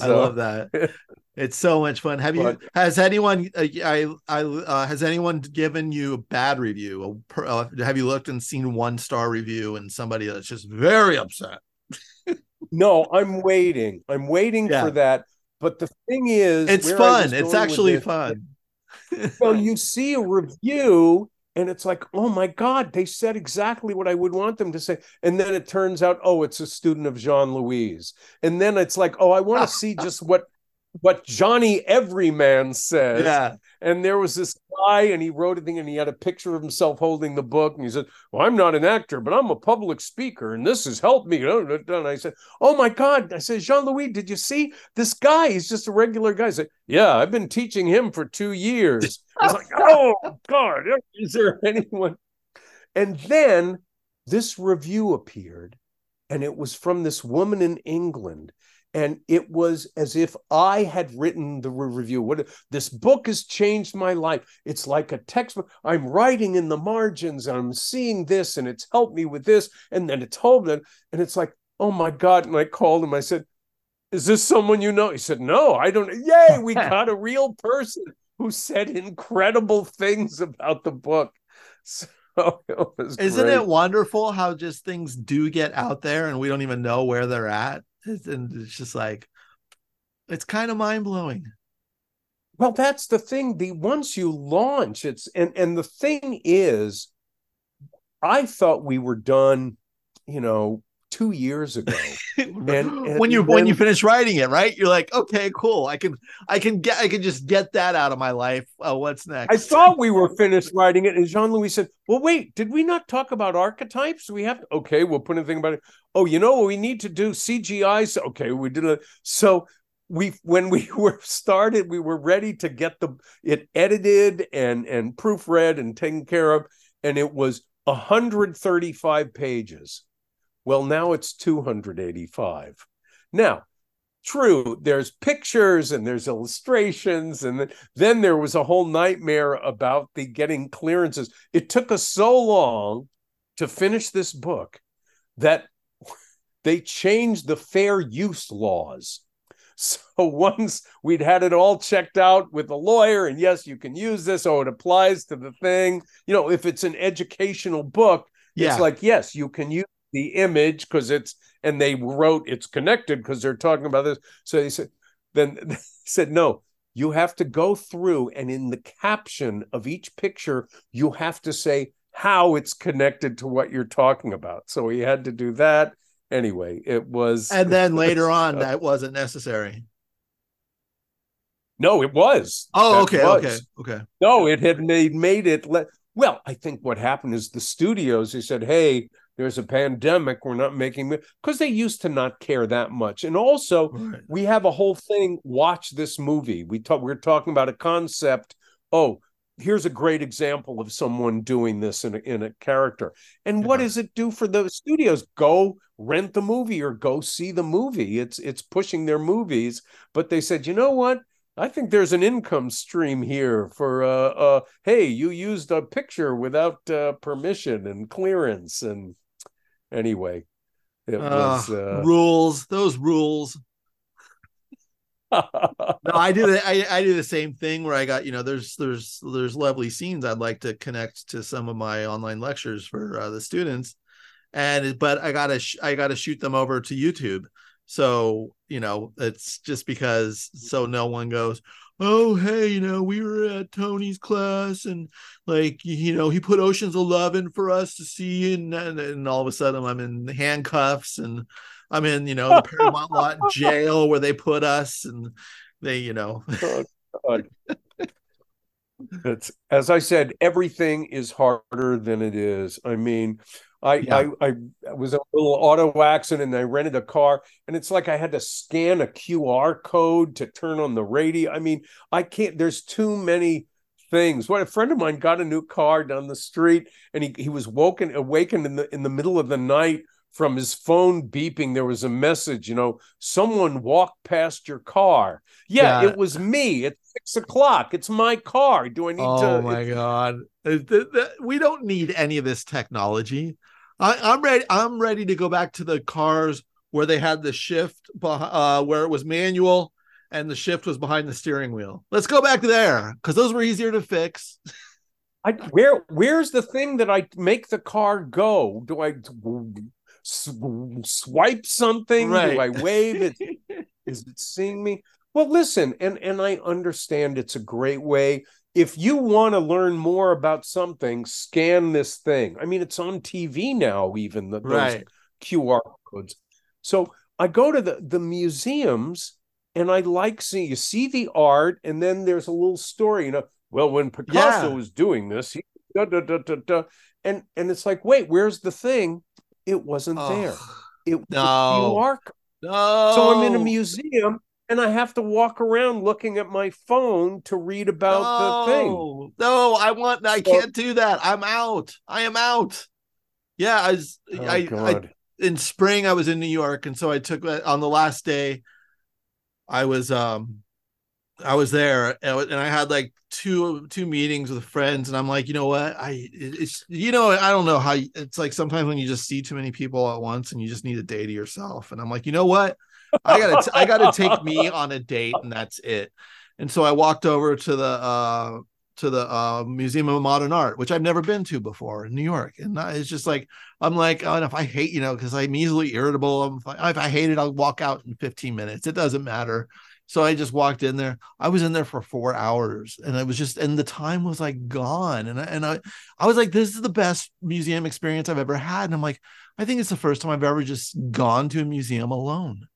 I love that. It's so much fun. Have you? Has anyone? Uh, I I uh, has anyone given you a bad review? A uh, have you looked and seen one star review and somebody that's just very upset? No, I'm waiting. I'm waiting Yeah. for that. But the thing is, It's fun. It's actually this- fun. well, you see a review and it's like, oh my God, they said exactly what I would want them to say. And then it turns out, oh, it's a student of Jean Louis. And then it's like, oh, I want to see just what what Johnny Everyman says. yeah, And there was this guy and he wrote a thing and he had a picture of himself holding the book and he said, Well, I'm not an actor, but I'm a public speaker and this has helped me. And I said, Oh my God. I said, Jean Louis, did you see this guy? He's just a regular guy. I said, Yeah, I've been teaching him for two years. I was like, Oh God, is there anyone? And then this review appeared and it was from this woman in England and it was as if I had written the review. What this book has changed my life. It's like a textbook. I'm writing in the margins, and I'm seeing this, and it's helped me with this, and then it's told and it's like, oh my god! And I called him. I said, "Is this someone you know?" He said, "No, I don't." Yay! We got a real person who said incredible things about the book. So it Isn't great. it wonderful how just things do get out there and we don't even know where they're at? and it's just like it's kind of mind blowing. Well, that's the thing. The once you launch, it's and and the thing is, I thought we were done, you know, two years ago. and, and, when you then, when you finish writing it, right? You're like, okay, cool. I can I can get I can just get that out of my life. Oh, what's next? I thought we were finished writing it, and Jean Louis said, "Well, wait, did we not talk about archetypes? We have to, okay. We'll put a thing about it. Oh, you know what we need to do CGI. So, okay, we did it. So we when we were started, we were ready to get the it edited and and proofread and taken care of, and it was 135 pages well, now it's 285. Now, true, there's pictures and there's illustrations, and then there was a whole nightmare about the getting clearances. It took us so long to finish this book that they changed the fair use laws. So once we'd had it all checked out with a lawyer, and yes, you can use this, oh, it applies to the thing. You know, if it's an educational book, yeah. it's like, yes, you can use the image because it's and they wrote it's connected because they're talking about this. So they said, then they said, no, you have to go through and in the caption of each picture, you have to say how it's connected to what you're talking about. So he had to do that. Anyway, it was And then later on that wasn't necessary. No, it was. Oh, okay, was. okay, okay. No, it had made made it let well, I think what happened is the studios, they said, hey, there's a pandemic we're not making because they used to not care that much. And also right. we have a whole thing watch this movie. We talk we're talking about a concept oh here's a great example of someone doing this in a, in a character. And yeah. what does it do for the studios? Go rent the movie or go see the movie. It's it's pushing their movies. But they said you know what? I think there's an income stream here for uh, uh hey, you used a picture without uh, permission and clearance and anyway it uh, was uh... rules those rules. No i do the, I, I do the same thing where i got you know there's there's there's lovely scenes i'd like to connect to some of my online lectures for uh, the students. And but i gotta sh- i gotta shoot them over to youtube so you know it's just because so no one goes oh hey you know we were at tony's class and like you know he put oceans 11 for us to see and, and, and all of a sudden i'm in handcuffs and i'm in you know the paramount lot jail where they put us and they you know. Oh, it's as i said everything is harder than it is. I mean I, yeah. I I was a little auto accident and I rented a car and it's like I had to scan a QR code to turn on the radio. I mean, I can't there's too many things. What a friend of mine got a new car down the street and he, he was woken awakened in the in the middle of the night from his phone beeping. There was a message, you know, someone walked past your car. Yeah, yeah. it was me. It's six o'clock. It's my car. Do I need oh to? Oh my god. We don't need any of this technology. I, am ready. I'm ready to go back to the cars where they had the shift, uh, where it was manual and the shift was behind the steering wheel. Let's go back there because those were easier to fix. I where where's the thing that I make the car go? Do I swipe something? Right. Do I wave it? Is it seeing me? Well, listen, and and I understand it's a great way if you want to learn more about something, scan this thing. I mean, it's on TV now, even the, right. those QR codes. So I go to the, the museums and I like seeing you see the art, and then there's a little story, you know, well, when Picasso Yeah. was doing this, he da, da, da, da, da. and and it's like, wait, where's the thing? It wasn't there. It was no. a QR no. So I'm in a museum and I have to walk around looking at my phone to read about the thing. No, no, I want. I So- can't do that. I'm out. I am out. Yeah, I was. Oh, I, I in spring I was in New York, and so I took on the last day. I was um, I was there, and and I had like two two meetings with friends, and I'm like, you know what? I it's you know I don't know how it's like sometimes when you just see too many people at once, and you just need a day to yourself, and I'm like, you know what? I gotta t- I gotta take me on a date, and that's it. And so I walked over to the uh to the uh, Museum of Modern Art, which I've never been to before in New York. And I- it's just like, I'm like, oh, and if I hate, you know, because I'm easily irritable, I'm, if I hate it, I'll walk out in 15 minutes. It doesn't matter. So I just walked in there. I was in there for four hours and it was just, and the time was like gone. And I, and I, I was like, this is the best museum experience I've ever had. And I'm like, I think it's the first time I've ever just gone to a museum alone.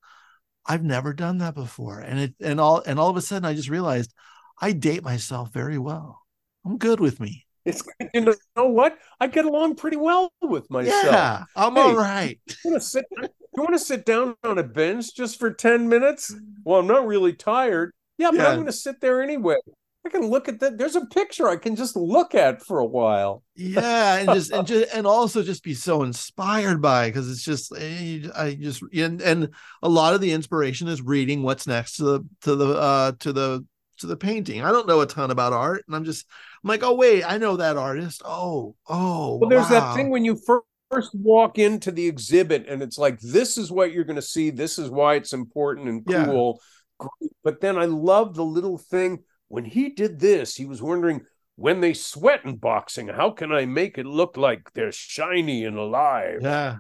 I've never done that before. And it, and all, and all of a sudden I just realized I date myself very well. I'm good with me. It's you know what? I get along pretty well with myself. Yeah, I'm Hey. all right. You want to sit? You want to sit down on a bench just for ten minutes? Well, I'm not really tired. Yeah, but Yeah. I'm going to sit there anyway. I can look at that. There's a picture I can just look at for a while. Yeah, and just and just and also just be so inspired by because it's just eh, I just and and a lot of the inspiration is reading what's next to the to the uh to the to the painting. I don't know a ton about art, and I'm just I'm like, oh wait, I know that artist. Oh, oh, Well, there's wow. that thing when you fir- first walk into the exhibit and it's like, this is what you're going to see. This is why it's important and cool. Great. But then I love the little thing when he did this, he was wondering when they sweat in boxing, how can I make it look like they're shiny and alive? Yeah,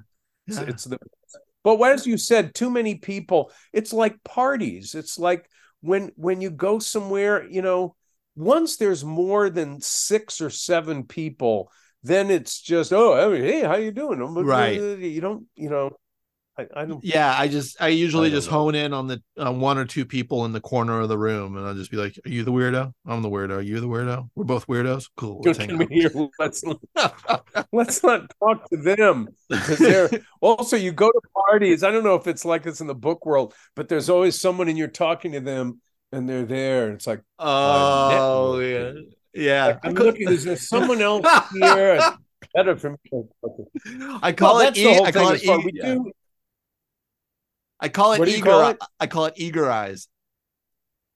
It's, yeah. it's the but as you said, too many people. It's like parties. It's like when when you go somewhere, you know, once there's more than six or seven people, then it's just oh hey how you doing? Right. You don't you know. I, I don't. yeah. I just I usually I just know. hone in on the on one or two people in the corner of the room, and I'll just be like, "Are you the weirdo? I'm the weirdo. Are you the weirdo? We're both weirdos. Cool. Let's Don't hang me here. Let's let's not talk to them also you go to parties. I don't know if it's like this in the book world, but there's always someone and you're talking to them and they're there. And it's like Oh, oh yeah, networking. yeah. I'm looking. Is there someone else here? Better for me. I call Well, it. that's E- the whole I call thing it. as far- E- we yeah. do I call it eager. call it? I call it eager eyes.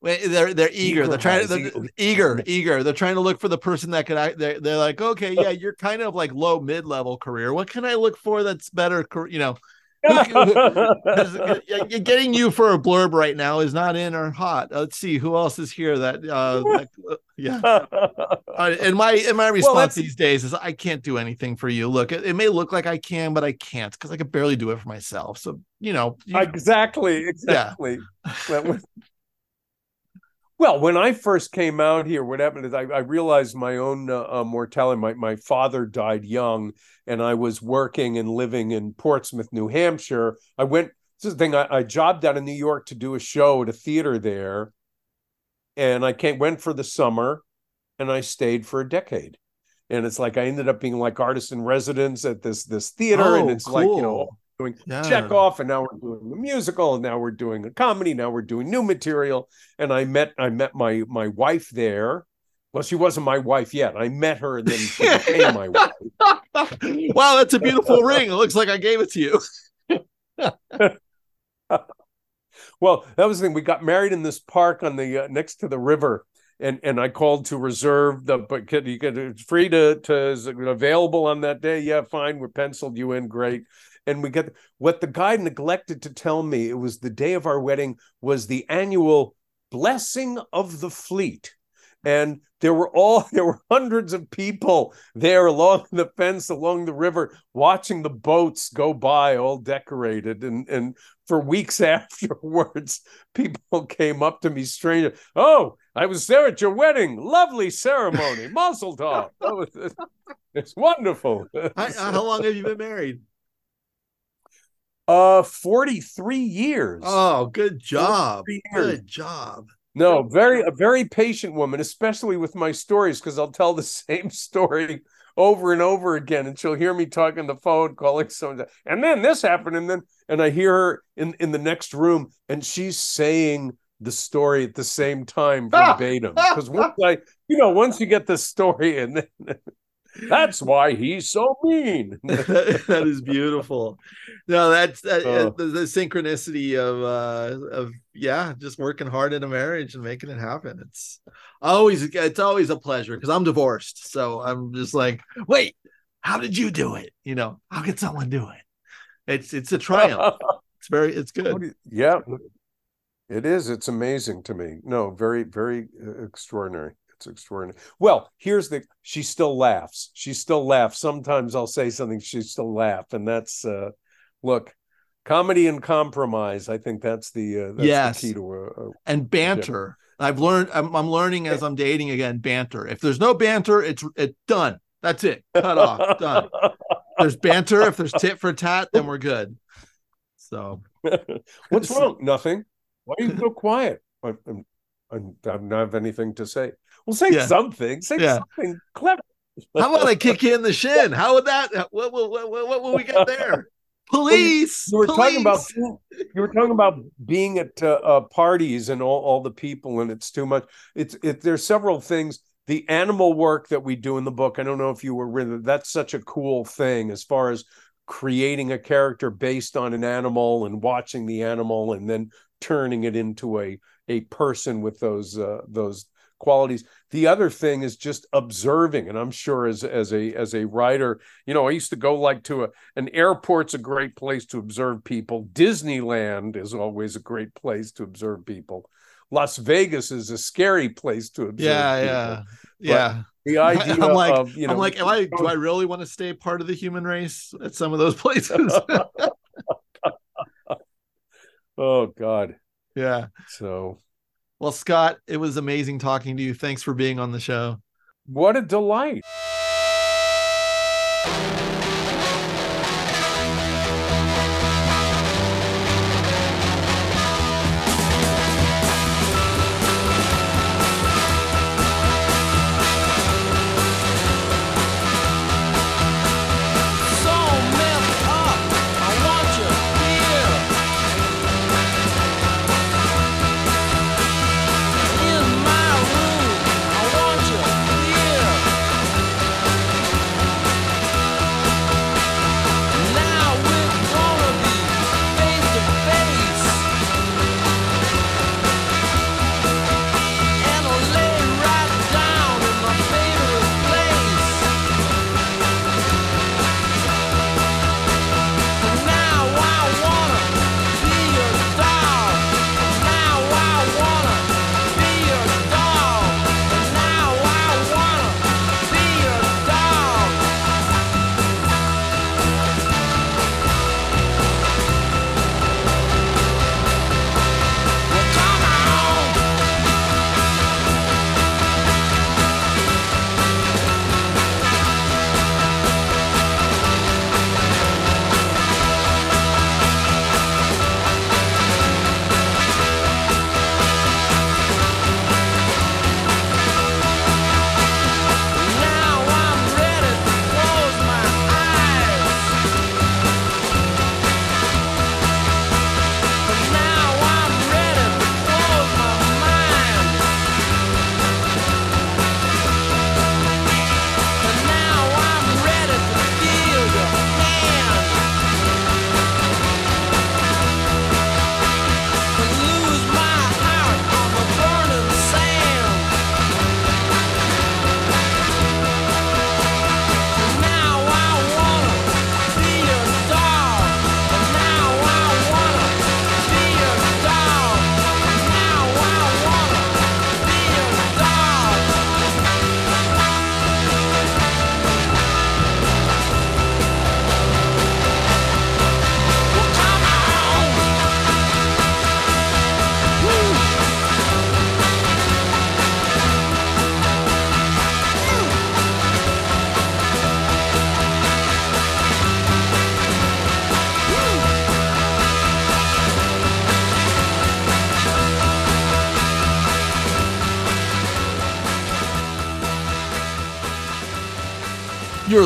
Wait, they're they're eager. They're trying to Eager they're, eager, eager. They're trying to look for the person that could. act- They're, they're like, okay, yeah, you're kind of like low mid level career. What can I look for that's better? You know, who can- 'cause, yeah, getting you for a blurb right now is not in or hot. Let's see who else is here. That, uh, that yeah. Uh, and my and my response that's- these days is I can't do anything for you. Look, it, it may look like I can, but I can't because I can barely do it for myself. So you know, you- exactly, exactly. Was- well, when I first came out here, what happened is I, I realized my own uh, uh, mortality. My my father died young, and I was working and living in Portsmouth, New Hampshire. I went. This is the thing. I, I jobbed out of New York to do a show at a theater there, and I came went for the summer, and I stayed for a decade. And it's like I ended up being like artist in residence at this this theater, and Oh, it's like you know cool. Doing yeah. check off and now we're doing a musical and now we're doing a comedy now we're doing new material. And i met i met my my wife there. Well she wasn't my wife yet. I met her and then she became my wife. Wow, that's a beautiful ring. It looks like I gave it to you. well that was the thing. We got married in this park on the uh, next to the river and and i called to reserve the but could you get it's free to to is it available on that day? Yeah fine. We penciled you in. Great and we get what the guy neglected to tell me it was the day of our wedding was the annual blessing of the fleet. And there were all there were hundreds of people there along the fence along the river watching the boats go by all decorated. And and for weeks afterwards people came up to me stranger oh i was there at your wedding. Lovely ceremony. Mazel tov. That was- it's wonderful. How, how long have you been married? Uh 43 years Oh, good job. Good job. No, very a very patient woman, especially with my stories, because I'll tell the same story over and over again, and she'll hear me talking the phone, calling someone, and then this happened, and then and I hear her in in the next room, and she's saying the story at the same time verbatim. Because once I, you know, once you get the story, and then that's why he's so mean. that is beautiful. No, that's that, Oh. the, the synchronicity of uh of yeah, just working hard in a marriage and making it happen. It's always it's always a pleasure because I'm divorced, so I'm just like, wait, how did you do it? You know, how could someone do it? It's it's a triumph. It's very it's good. yeah, it is. It's amazing to me. No, very, very uh, extraordinary. It's extraordinary. Well, here's the. She still laughs. She still laughs. Sometimes I'll say something. She still laugh, and that's uh, look, comedy and compromise. I think that's the uh, that's Yes. the key to a, a And banter. I've learned I'm, I'm learning as I'm dating again banter. If there's no banter, it's it's done. That's it. Cut off. Done. There's banter. If there's tit for tat, then we're good. So What's wrong? Nothing. Why are you so quiet? I, I'm, I'm, I don't have anything to say. Well, say Yeah. something. Say Yeah. something clever. How about I kick you in the shin? How would that? What what what, what, what will we get there? Police. You were talking about you were talking about being at uh, uh, parties and all, all the people, and it's too much. It's it. There's several things. The animal work that we do in the book. I don't know if you were with. That's such a cool thing as far as creating a character based on an animal and watching the animal and then turning it into a a person with those uh, those qualities. The other thing is just observing, and I'm sure as as a as a writer, you know, I used to go like to a an airport's a great place to observe people. Disneyland is always a great place to observe people. Las Vegas is a scary place to observe. Yeah, people. yeah, yeah. The idea I'm like, of you know, I'm like, am I? Do I really want to stay part of the human race at some of those places? oh God. yeah. So Well, Scott, it was amazing talking to you. Thanks for being on the show. what a delight.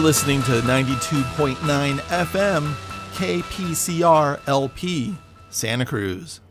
You're listening to 92.9 FM KPCR LP, Santa Cruz.